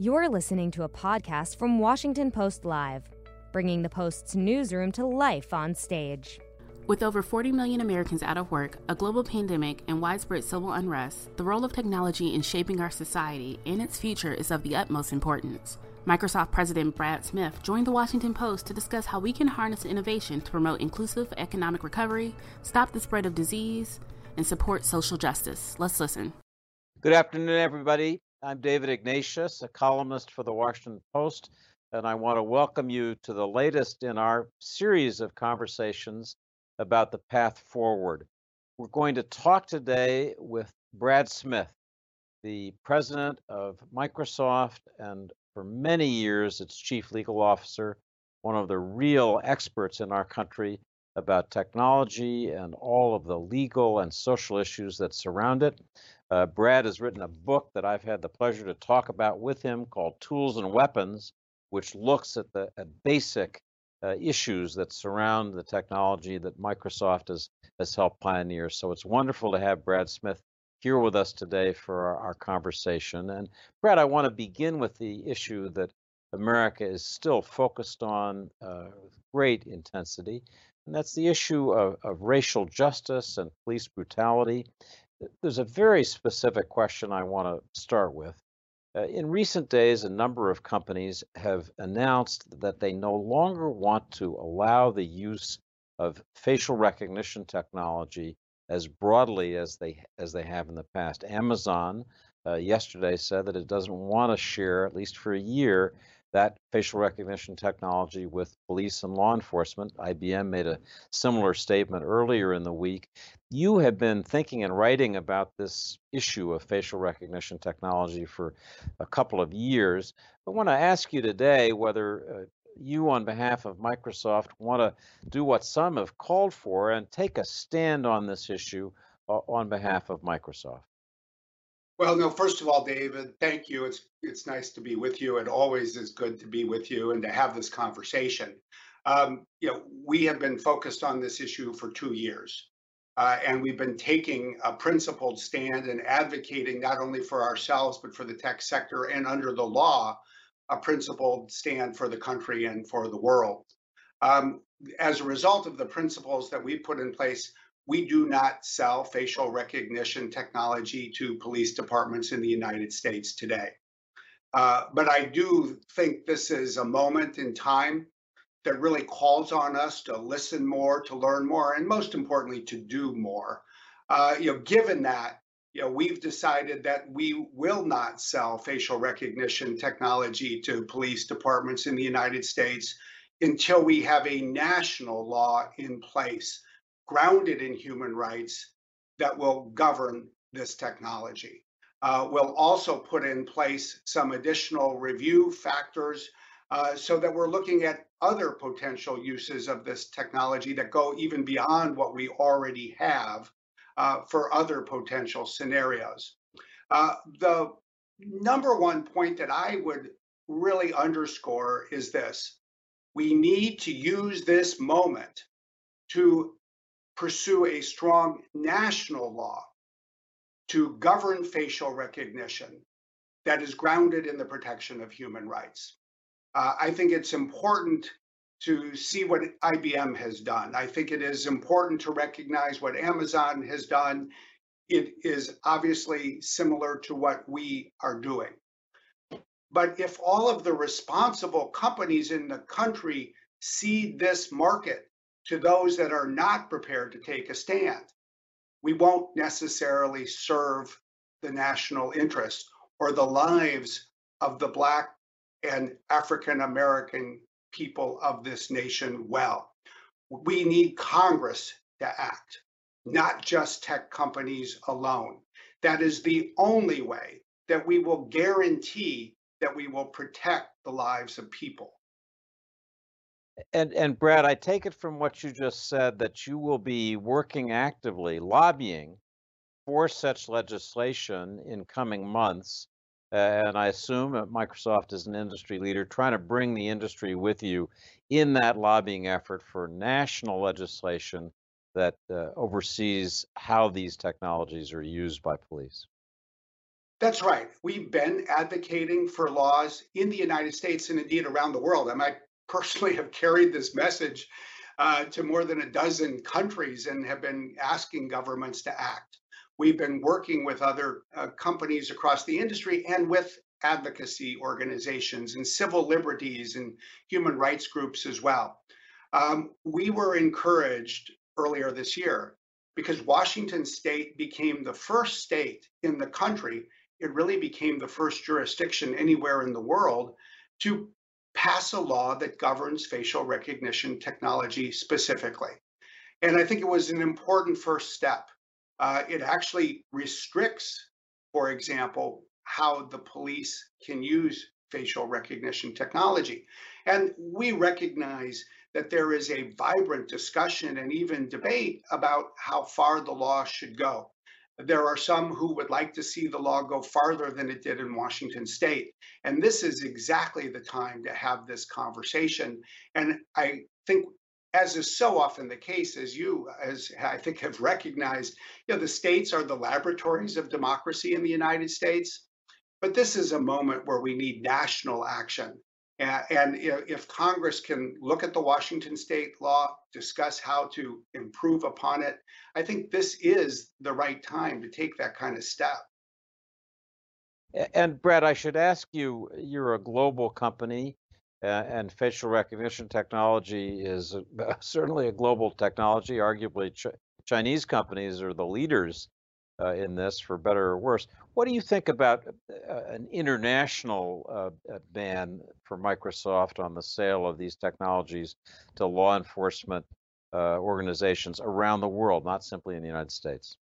You're listening to a podcast from Washington Post Live, bringing the Post's newsroom to life on stage. With over 40 million Americans out of work, a global pandemic, and widespread civil unrest, the role of technology in shaping our society and its future is of the utmost importance. Microsoft President Brad Smith joined the Washington Post to discuss how we can harness innovation to promote inclusive economic recovery, stop the spread of disease, and support social justice. Let's listen. Good afternoon, everybody. I'm David Ignatius, a columnist for the Washington Post, and I want to welcome you to the latest in our series of conversations about the path forward. We're going to talk today with Brad Smith, the president of Microsoft and for many years its chief legal officer, one of the real experts in our country about technology and all of the legal and social issues that surround it. Uh, Brad has written a book that I've had the pleasure to talk about with him called Tools and Weapons, which looks at the at basic uh, issues that surround the technology that Microsoft has, has helped pioneer. So it's wonderful to have Brad Smith here with us today for our, our conversation. And Brad, I want to begin with the issue that America is still focused on uh, great intensity, and that's the issue of, of racial justice and police brutality. There's a very specific question I want to start with. Uh, in recent days, a number of companies have announced that they no longer want to allow the use of facial recognition technology as broadly as they as they have in the past. Amazon uh, yesterday said that it doesn't want to share, at least for a year, that facial recognition technology with police and law enforcement. IBM made a similar statement earlier in the week. You have been thinking and writing about this issue of facial recognition technology for a couple of years. I want to ask you today whether uh, you, on behalf of Microsoft, want to do what some have called for and take a stand on this issue uh, on behalf of Microsoft. Well, no, first of all, David, thank you. It's it's nice to be with you. It always is good to be with you and to have this conversation. Um, you know, we have been focused on this issue for two years, uh, and we've been taking a principled stand and advocating not only for ourselves but for the tech sector and under the law, a principled stand for the country and for the world. Um, as a result of the principles that we put in place, we do not sell facial recognition technology to police departments in the United States today. Uh, but I do think this is a moment in time that really calls on us to listen more, to learn more, and most importantly, to do more. Uh, you know, given that, you know, we've decided that we will not sell facial recognition technology to police departments in the United States until we have a national law in place grounded in human rights that will govern this technology. Uh, we'll also put in place some additional review factors uh, so that we're looking at other potential uses of this technology that go even beyond what we already have uh, for other potential scenarios. Uh, the number one point that I would really underscore is this we need to use this moment to pursue a strong national law to govern facial recognition that is grounded in the protection of human rights. Uh, I think it's important to see what IBM has done. I think it is important to recognize what Amazon has done. It is obviously similar to what we are doing. But if all of the responsible companies in the country see this market to those that are not prepared to take a stand. We won't necessarily serve the national interest or the lives of the Black and African American people of this nation well. We need Congress to act, not just tech companies alone. That is the only way that we will guarantee that we will protect the lives of people. And and Brad, I take it from what you just said that you will be working actively, lobbying for such legislation in coming months. And I assume that Microsoft is an industry leader trying to bring the industry with you in that lobbying effort for national legislation that uh, oversees how these technologies are used by police. That's right. We've been advocating for laws in the United States and indeed around the world. I might personally have carried this message uh, to more than a dozen countries and have been asking governments to act. We've been working with other uh, companies across the industry and with advocacy organizations and civil liberties and human rights groups as well. Um, we were encouraged earlier this year because Washington state became the first state in the country. It really became the first jurisdiction anywhere in the world to pass a law that governs facial recognition technology specifically. And I think it was an important first step. Uh, it actually restricts, for example, how the police can use facial recognition technology. And we recognize that there is a vibrant discussion and even debate about how far the law should go. There are some who would like to see the law go farther than it did in Washington state. And this is exactly the time to have this conversation. And I think as is so often the case, as you, as I think, have recognized, you know, the states are the laboratories of democracy in the United States. But this is a moment where we need national action. And, if Congress can look at the Washington state law, discuss how to improve upon it, I think this is the right time to take that kind of step. And Brad, I should ask you, you're a global company uh, and facial recognition technology is certainly a global technology. Arguably, Ch- Chinese companies are the leaders uh, in this, for better or worse. What do you think about uh, an international uh, uh, ban for Microsoft on the sale of these technologies to law enforcement uh, organizations around the world, not simply in the United States?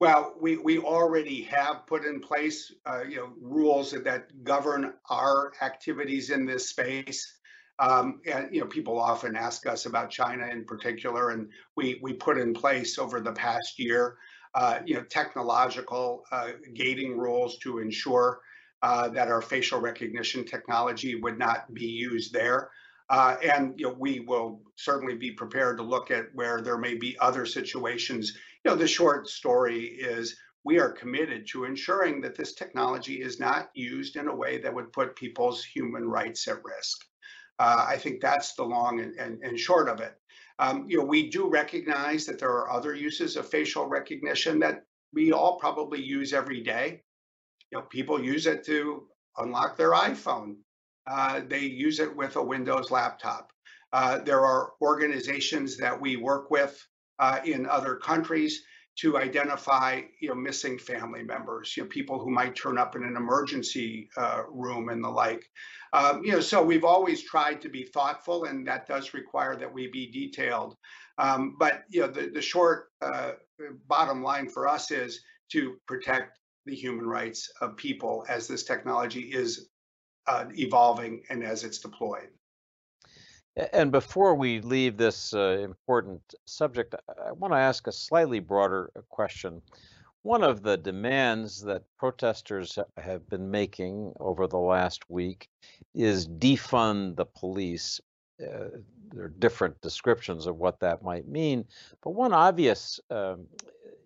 Well, we, we already have put in place, uh, you know, rules that govern our activities in this space. Um, and you know, people often ask us about China in particular, and we we put in place over the past year uh, you know, technological uh, gating rules to ensure uh, that our facial recognition technology would not be used there. Uh, and you know, we will certainly be prepared to look at where there may be other situations. You know, the short story is we are committed to ensuring that this technology is not used in a way that would put people's human rights at risk. Uh, I think that's the long and, and, and short of it. Um, you know, we do recognize that there are other uses of facial recognition that we all probably use every day. You know, people use it to unlock their iPhone. Uh, they use it with a Windows laptop. Uh, there are organizations that we work with uh, in other countries to identify you know missing family members you know people who might turn up in an emergency uh, room and the like. Um, you know so we've always tried to be thoughtful and that does require that we be detailed. Um, but you know the, the short uh, bottom line for us is to protect the human rights of people as this technology is uh, evolving and as it's deployed and before we leave this uh, important subject, I want to ask a slightly broader uh, question. One of the demands that protesters have been making over the last week is defund the police. Uh, there are different descriptions of what that might mean, but one obvious um,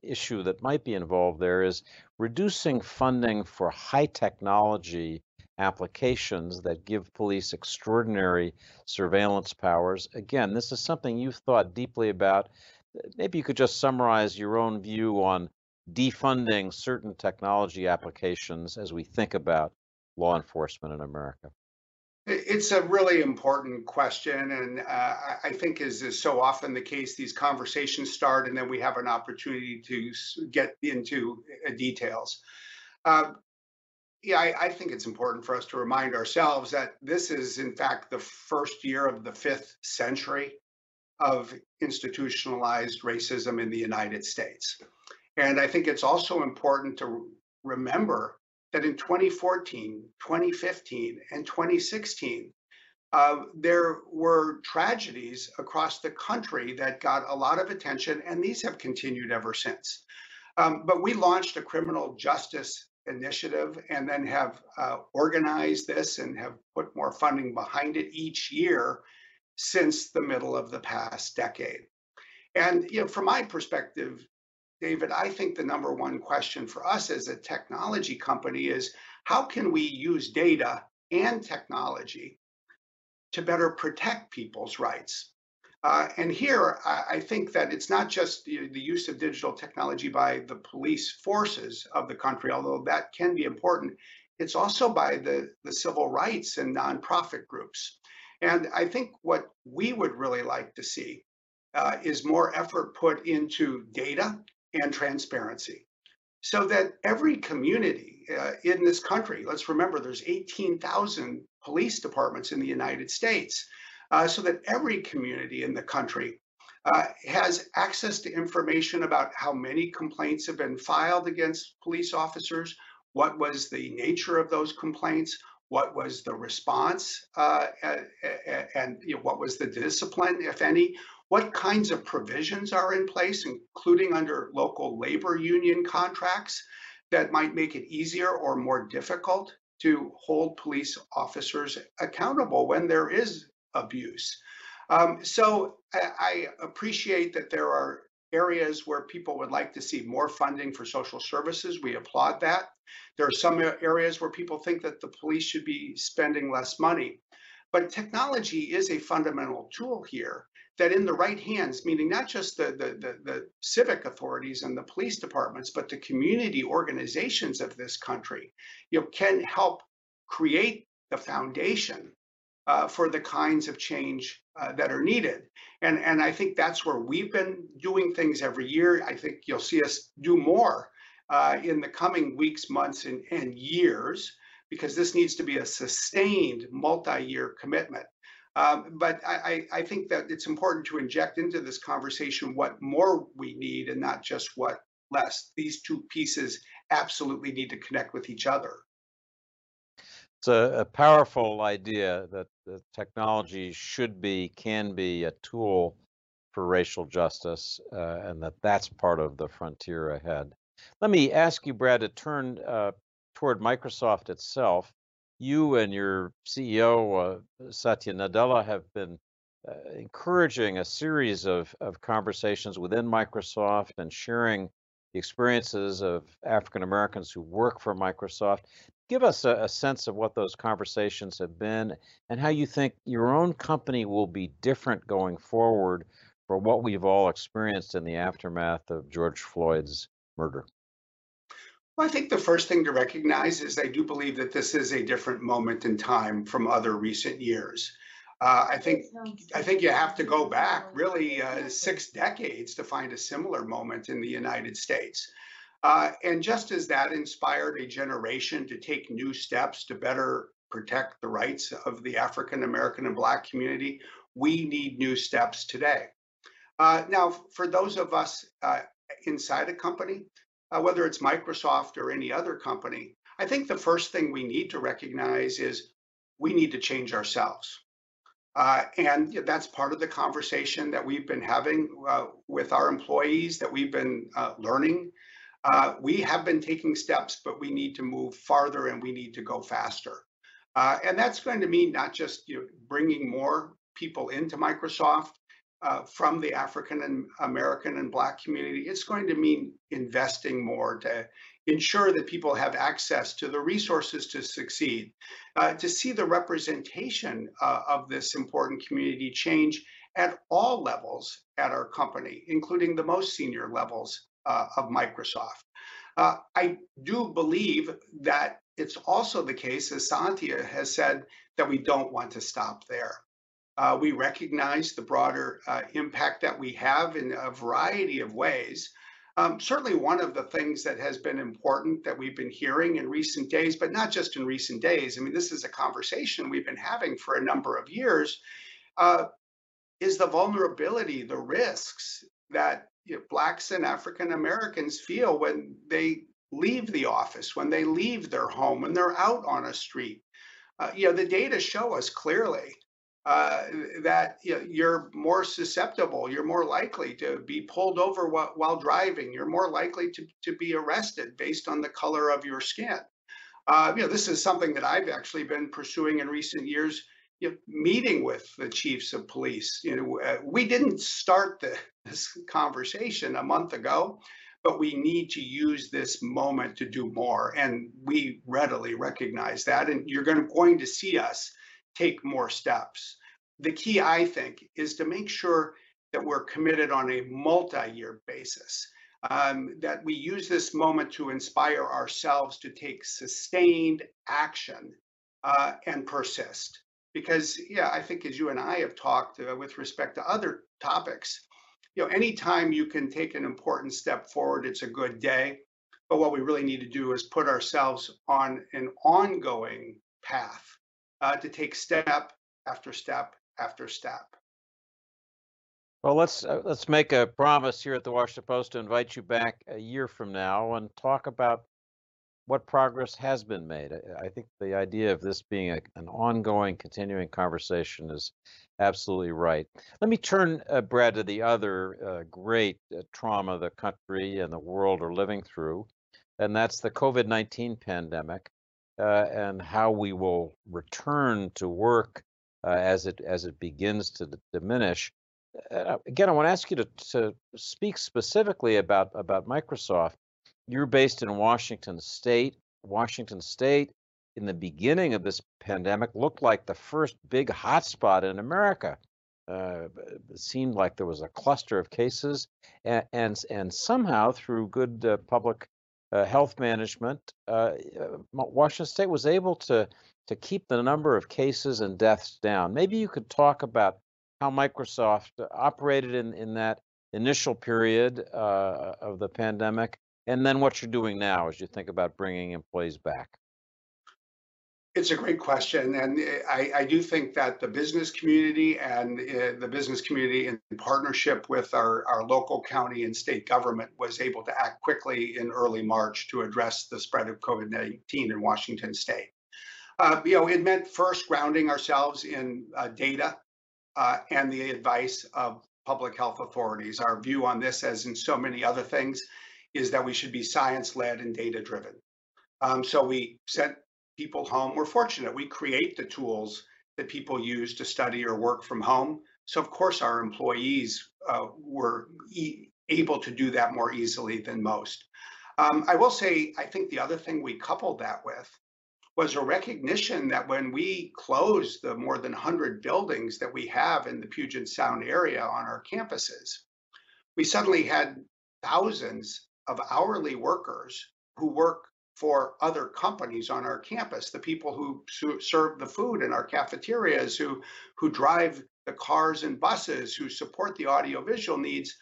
issue that might be involved there is reducing funding for high technology applications that give police extraordinary surveillance powers. Again, this is something you've thought deeply about. Maybe you could just summarize your own view on defunding certain technology applications as we think about law enforcement in America. It's a really important question, and uh, I think as is so often the case, these conversations start, and then we have an opportunity to get into uh, details. Uh, yeah, I, I, think it's important for us to remind ourselves that this is, in fact, the first year of the fifth century of institutionalized racism in the United States. And I think it's also important to remember that in 2014, 2015, and 2016, uh, there were tragedies across the country that got a lot of attention, and these have continued ever since. Um, but we launched a criminal justice initiative and then have uh, organized this and have put more funding behind it each year since the middle of the past decade. And you know, from my perspective, David, I think the number one question for us as a technology company is how can we use data and technology to better protect people's rights? Uh, and here, I, I, think that it's not just the, the, use of digital technology by the police forces of the country, although that can be important. It's also by the, the civil rights and nonprofit groups. And I think what we would really like to see uh, is more effort put into data and transparency so that every community uh, in this country, let's remember there's 18,000 police departments in the United States, uh, so that every community in the country uh, has access to information about how many complaints have been filed against police officers, what was the nature of those complaints, what was the response, uh, and, and you know, what was the discipline, if any, what kinds of provisions are in place, including under local labor union contracts, that might make it easier or more difficult to hold police officers accountable when there is abuse. Um, so I, I, appreciate that there are areas where people would like to see more funding for social services. We applaud that. There are some areas where people think that the police should be spending less money. But technology is a fundamental tool here that in the right hands, meaning not just the, the, the, the, civic authorities and the police departments, but the community organizations of this country, you know, can help create the foundation uh, for the kinds of change uh, that are needed. And, and I think that's where we've been doing things every year. I think you'll see us do more uh, in the coming weeks, months, and, and years, because this needs to be a sustained multi-year commitment. Um, but I, I, think that it's important to inject into this conversation what more we need and not just what less. These two pieces absolutely need to connect with each other. It's a, a powerful idea that the technology should be, can be a tool for racial justice, uh, and that that's part of the frontier ahead. Let me ask you, Brad, to turn uh, toward Microsoft itself. You and your CEO, uh, Satya Nadella, have been uh, encouraging a series of, of conversations within Microsoft and sharing the experiences of African Americans who work for Microsoft. Give us a, a, sense of what those conversations have been and how you think your own company will be different going forward for what we've all experienced in the aftermath of George Floyd's murder. Well, I think the first thing to recognize is I do believe that this is a different moment in time from other recent years. Uh, I think I think you have to go back really uh, six decades to find a similar moment in the United States. Uh, and just as that inspired a generation to take new steps to better protect the rights of the African American and Black community, we need new steps today. Uh, now, for those of us uh, inside a company, uh, whether it's Microsoft or any other company, I think the first thing we need to recognize is we need to change ourselves. Uh, and that's part of the conversation that we've been having uh, with our employees, that we've been uh, learning uh, we have been taking steps, but we need to move farther and we need to go faster. Uh, and that's going to mean not just you know, bringing more people into Microsoft uh, from the African and American and Black community. It's going to mean investing more to ensure that people have access to the resources to succeed, uh, to see the representation uh, of this important community change at all levels at our company, including the most senior levels of Microsoft. Uh, I do believe that it's also the case, as Satya has said, that we don't want to stop there. Uh, we recognize the broader uh, impact that we have in a variety of ways. Um, certainly, one of the things that has been important that we've been hearing in recent days, but not just in recent days, I mean, this is a conversation we've been having for a number of years, uh, is the vulnerability, the risks that you know, blacks and African Americans feel when they leave the office, when they leave their home, when they're out on a street. Uh, you know, the data show us clearly uh, that you know, you're more susceptible, you're more likely to be pulled over while, while, driving, you're more likely to, to be arrested based on the color of your skin. Uh, you know, this is something that I've actually been pursuing in recent years you know, meeting with the chiefs of police. You know, uh, we didn't start the, this conversation a month ago, but we need to use this moment to do more. And we readily recognize that. And you're going to, going to see us take more steps. The key, I think, is to make sure that we're committed on a multi year basis. Um, that we use this moment to inspire ourselves to take sustained action uh, and persist. Because, yeah, I think as you and I have talked uh, with respect to other topics, you know, anytime you can take an important step forward, it's a good day. But what we really need to do is put ourselves on an ongoing path uh, to take step after step after step. Well, let's uh, let's make a promise here at the Washington Post to invite you back a year from now and talk about what progress has been made. I, I think the idea of this being a, an ongoing, continuing conversation is absolutely right. Let me turn, uh, Brad, to the other uh, great uh, trauma the country and the world are living through, and that's the COVID 19 pandemic uh, and how we will return to work uh, as, it, as it begins to d- diminish. Uh, again, I want to ask you to, to speak specifically about, about Microsoft. You're based in Washington State. Washington State in the beginning of this pandemic looked like the first big hotspot in America. Uh, it seemed like there was a cluster of cases, and and, and somehow through good uh, public uh, health management, uh, uh, Washington State was able to to keep the number of cases and deaths down. Maybe you could talk about how Microsoft operated in in that initial period uh, of the pandemic, and then what you're doing now as you think about bringing employees back. It's a great question. And eh, I, I do think that the business community and uh, the business community in partnership with our, our local county and state government was able to act quickly in early March to address the spread of COVID 19 in Washington state. Uh, you know, it meant first grounding ourselves in uh, data uh, and the advice of public health authorities. Our view on this, as in so many other things, is that we should be science led and data driven. Um, so we sent people home. We're fortunate. We create the tools that people use to study or work from home. So, of course, our employees uh, were e- able to do that more easily than most. Um, I will say, I think the other thing we coupled that with was a recognition that when we closed the more than 100 buildings that we have in the Puget Sound area on our campuses, we suddenly had thousands of hourly workers who work for other companies on our campus, the people who serve the food in our cafeterias, who, who drive the cars and buses, who support the audiovisual needs,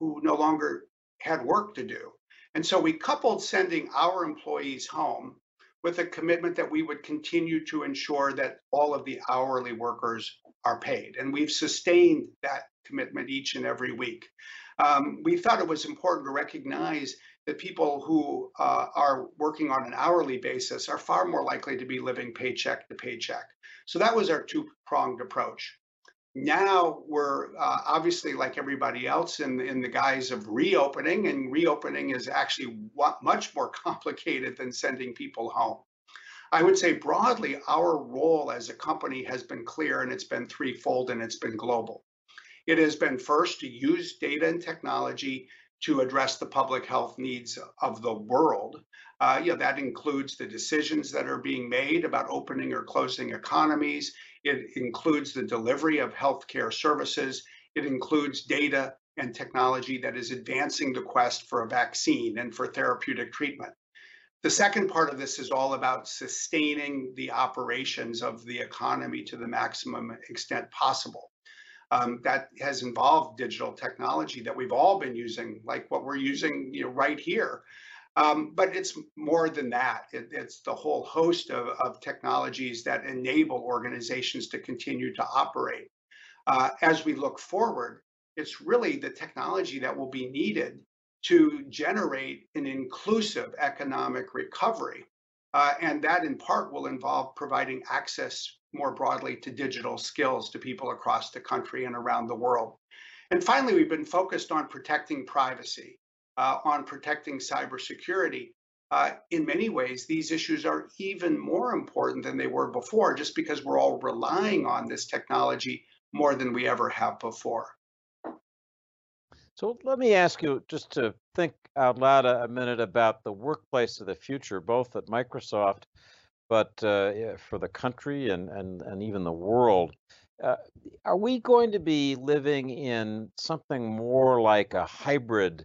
who no longer had work to do. And so we coupled sending our employees home with a commitment that we would continue to ensure that all of the hourly workers are paid. And we've sustained that commitment each and every week. Um, we thought it was important to recognize that people who uh, are working on an hourly basis are far more likely to be living paycheck to paycheck. So that was our two pronged approach. Now we're uh, obviously like everybody else in, in the guise of reopening, and reopening is actually much more complicated than sending people home. I would say broadly, our role as a company has been clear and it's been threefold and it's been global. It has been first to use data and technology to address the public health needs of the world. Uh, you know, that includes the decisions that are being made about opening or closing economies. It includes the delivery of healthcare services. It includes data and technology that is advancing the quest for a vaccine and for therapeutic treatment. The second part of this is all about sustaining the operations of the economy to the maximum extent possible um, that has involved digital technology that we've all been using, like what we're using, you know, right here. Um, but it's more than that. It, it's the whole host of, of technologies that enable organizations to continue to operate. Uh, as we look forward, it's really the technology that will be needed to generate an inclusive economic recovery. Uh, and that in part will involve providing access more broadly to digital skills to people across the country and around the world. And finally, we've been focused on protecting privacy, uh, on protecting cybersecurity. Uh, in many ways, these issues are even more important than they were before, just because we're all relying on this technology more than we ever have before. So let me ask you just to think out loud a, a minute about the workplace of the future, both at Microsoft, but uh, for the country and, and, and even the world. Uh, are we going to be living in something more like a hybrid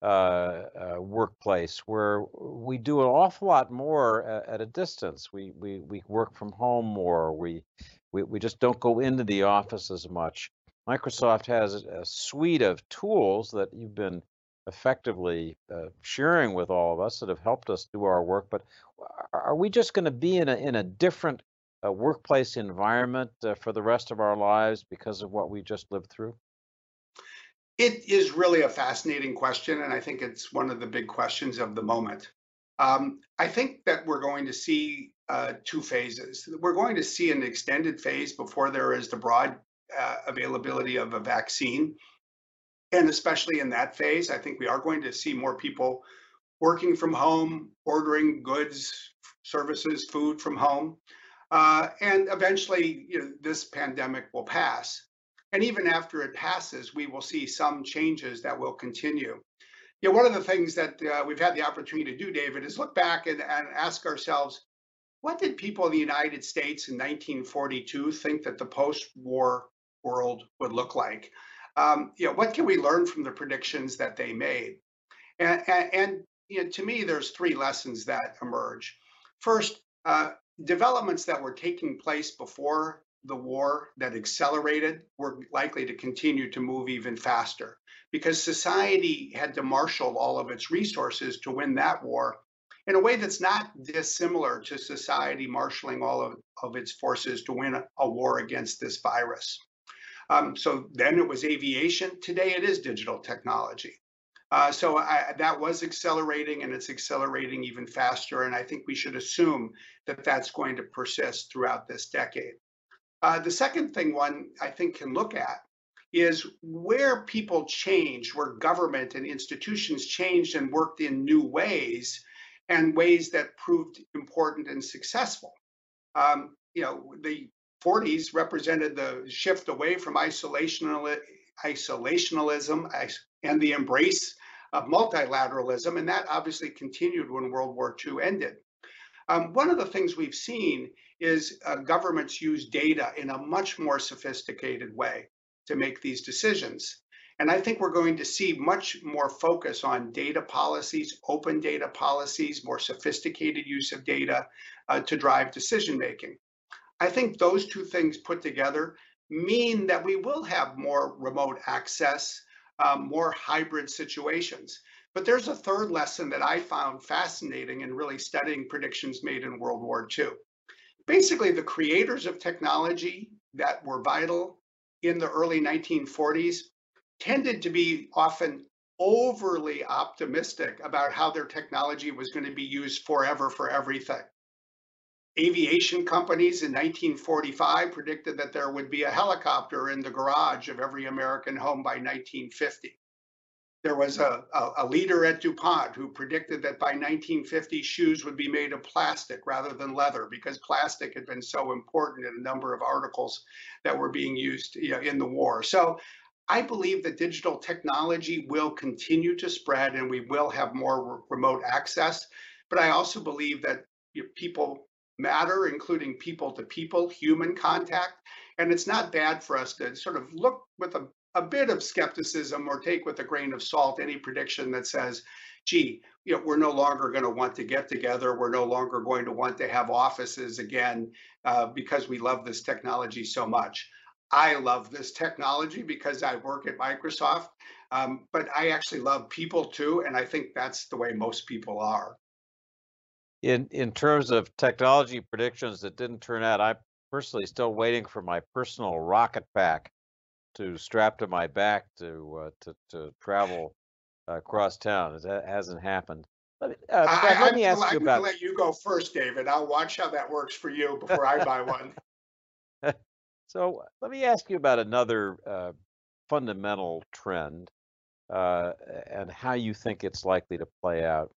uh, uh, workplace where we do an awful lot more at, at, a distance? We, we, we work from home more. We, we, we just don't go into the office as much. Microsoft has a suite of tools that you've been effectively uh, sharing with all of us that have helped us do our work. But are we just going to be in a in a different uh, workplace environment uh, for the rest of our lives because of what we just lived through? It is really a fascinating question, and I think it's one of the big questions of the moment. Um, I think that we're going to see uh, two phases. We're going to see an extended phase before there is the broad uh, availability of a vaccine. And especially in that phase, I think we are going to see more people working from home, ordering goods, services, food from home. Uh, and eventually, you know, this pandemic will pass. And even after it passes, we will see some changes that will continue. You know, one of the things that uh, we've had the opportunity to do, David, is look back and, and ask ourselves, what did people in the United States in 1942 think that the post-war world would look like. Um, you know, what can we learn from the predictions that they made? And, and, you know, to me, there's three lessons that emerge. First, uh, developments that were taking place before the war that accelerated were likely to continue to move even faster because society had to marshal all of its resources to win that war in a way that's not dissimilar to society marshaling all of, of its forces to win a war against this virus. Um, so then it was aviation. Today it is digital technology. Uh, so I, that was accelerating and it's accelerating even faster. And I think we should assume that that's going to persist throughout this decade. Uh, the second thing one I think can look at is where people change, where government and institutions changed and worked in new ways and ways that proved important and successful. Um, you know, the 40s represented the shift away from isolational, isolationalism and the embrace of multilateralism, and that obviously continued when World War II ended. Um, one of the things we've seen is uh, governments use data in a much more sophisticated way to make these decisions. And I think we're going to see much more focus on data policies, open data policies, more sophisticated use of data uh, to drive decision making. I think those two things put together mean that we will have more remote access, um, more hybrid situations. But there's a third lesson that I found fascinating in really studying predictions made in World War II. Basically, the creators of technology that were vital in the early 1940s tended to be often overly optimistic about how their technology was going to be used forever for everything aviation companies in 1945 predicted that there would be a helicopter in the garage of every American home by 1950. There was a, a, a, leader at DuPont who predicted that by 1950, shoes would be made of plastic rather than leather because plastic had been so important in a number of articles that were being used you know, in the war. So I believe that digital technology will continue to spread and we will have more re remote access. But I also believe that you know, people matter, including people to people, human contact. And it's not bad for us to sort of look with a, a bit of skepticism or take with a grain of salt any prediction that says, gee, you know, we're no longer going to want to get together. We're no longer going to want to have offices again uh, because we love this technology so much. I love this technology because I work at Microsoft, um, but I actually love people too. And I think that's the way most people are in in terms of technology predictions that didn't turn out, I'm personally still waiting for my personal rocket pack to strap to my back to uh, to to travel uh, across town. That hasn't happened. Let me, uh, I, let me ask I'm you about. Let you go first, David. I'll watch how that works for you before I buy one. so let me ask you about another uh, fundamental trend uh, and how you think it's likely to play out.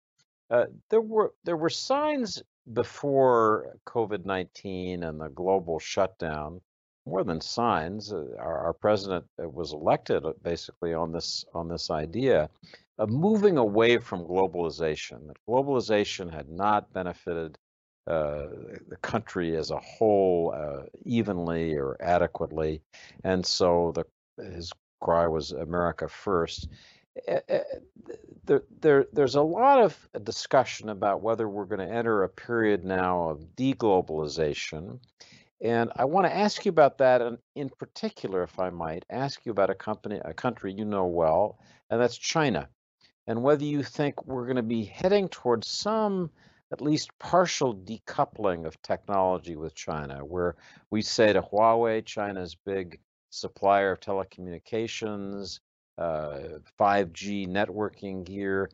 Uh, there were there were signs before COVID nineteen and the global shutdown. more than signs. Uh, our, our, president uh, was elected basically on this on this idea of moving away from globalization. That globalization had not benefited uh, the country as a whole evenly or adequately, and so the his cry was America first. Eh, eh, there, there, there's a lot of discussion about whether we're going to enter a period now of deglobalization. And I want to ask you about that, and in particular, if I might, ask you about a company, a country you know well, and that's China, and whether you think we're going to be heading towards some, at least partial decoupling of technology with China, where we say to Huawei, China's big supplier of telecommunications, 5G networking gear,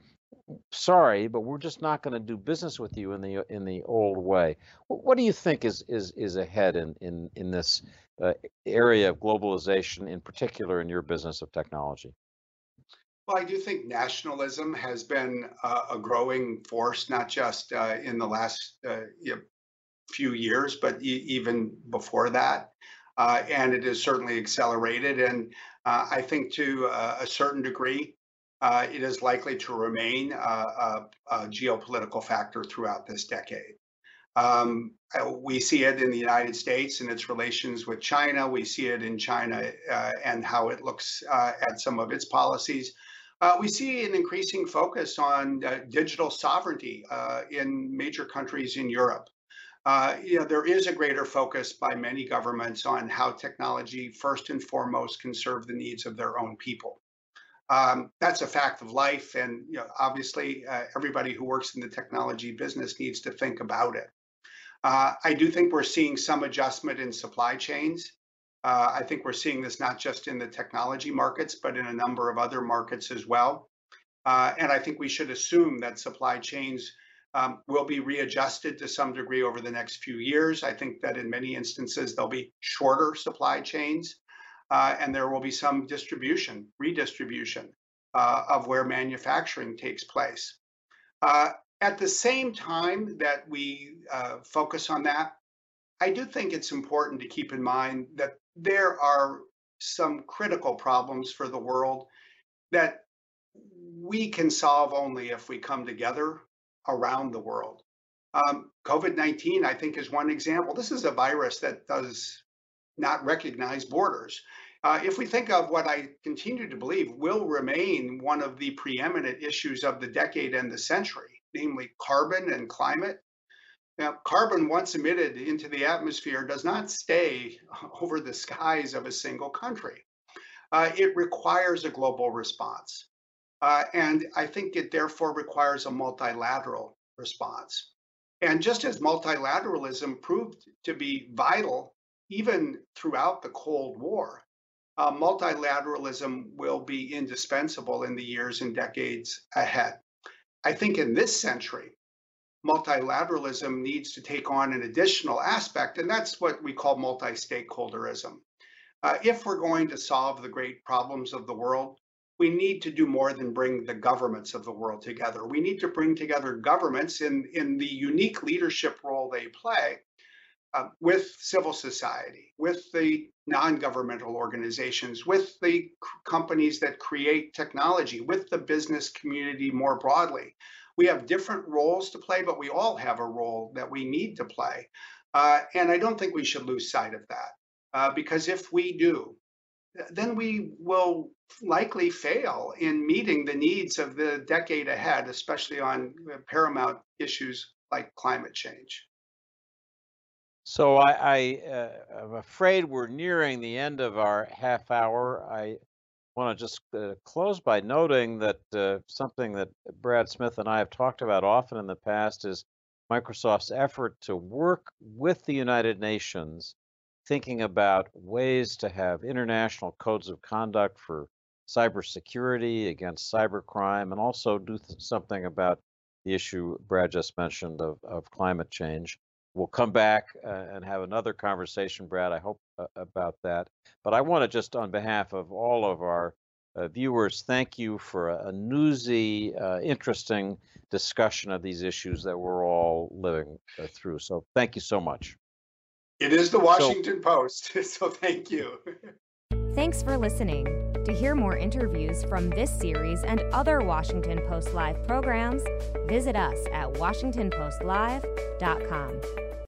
sorry, but we're just not going to do business with you in the in the old way. What do you think is is is ahead in in in this uh, area of globalization, in particular in your business of technology? Well, I do think nationalism has been uh, a growing force, not just uh, in the last uh, few years, but e- even before that. Uh, and it has certainly accelerated. And uh, I think to a certain degree, uh, it is likely to remain a, a, geopolitical factor throughout this decade. Um, uh, we see it in the United States and its relations with China. We see it in China uh, and how it looks uh, at some of its policies. Uh, we see an increasing focus on uh, digital sovereignty in major countries in Europe. You know, there is a greater focus by many governments on how technology, first and foremost, can serve the needs of their own people um, that's a fact of life. And you know, obviously, uh, everybody who works in the technology business needs to think about it. Uh, I do think we're seeing some adjustment in supply chains. Uh, I think we're seeing this not just in the technology markets, but in a number of other markets as well. Uh, and I think we should assume that supply chains um, will be readjusted to some degree over the next few years. I think that in many instances, there'll be shorter supply chains uh, and there will be some distribution, redistribution uh, of where manufacturing takes place. Uh, at the same time that we uh, focus on that, I do think it's important to keep in mind that there are some critical problems for the world that we can solve only if we come together around the world. Um, COVID 19, I think, is one example. This is a virus that does not recognize borders. Uh, if we think of what I continue to believe will remain one of the preeminent issues of the decade and the century, namely carbon and climate. Now, carbon, once emitted into the atmosphere, does not stay over the skies of a single country. Uh, it requires a global response. Uh, and I think it therefore requires a multilateral response. And just as multilateralism proved to be vital even throughout the Cold War, uh, multilateralism will be indispensable in the years and decades ahead. I think in this century, multilateralism needs to take on an additional aspect, and that's what we call multi stakeholderism. Uh, if we're going to solve the great problems of the world, we need to do more than bring the governments of the world together. We need to bring together governments in, in the unique leadership role they play uh, with civil society, with the non governmental organizations, with the companies that create technology, with the business community more broadly. We have different roles to play, but we all have a role that we need to play. Uh, and I don't think we should lose sight of that uh, because if we do, then we will likely fail in meeting the needs of the decade ahead, especially on paramount issues like climate change. So I, I uh, I'm afraid we're nearing the end of our half hour. I want to just uh, close by noting that uh, something that Brad Smith and I have talked about often in the past is Microsoft's effort to work with the United Nations, thinking about ways to have international codes of conduct for cybersecurity against cybercrime, and also do something about the issue Brad just mentioned of, of climate change we'll come back uh, and have another conversation, Brad. I hope uh, about that. But I want to just, on behalf of all of our uh, viewers, thank you for a, a newsy, uh, interesting discussion of these issues that we're all living uh, through. So thank you so much. It is the Washington so, Post, so thank you. Thanks for listening. To hear more interviews from this series and other Washington Post Live programs, visit us at WashingtonPostLive.com.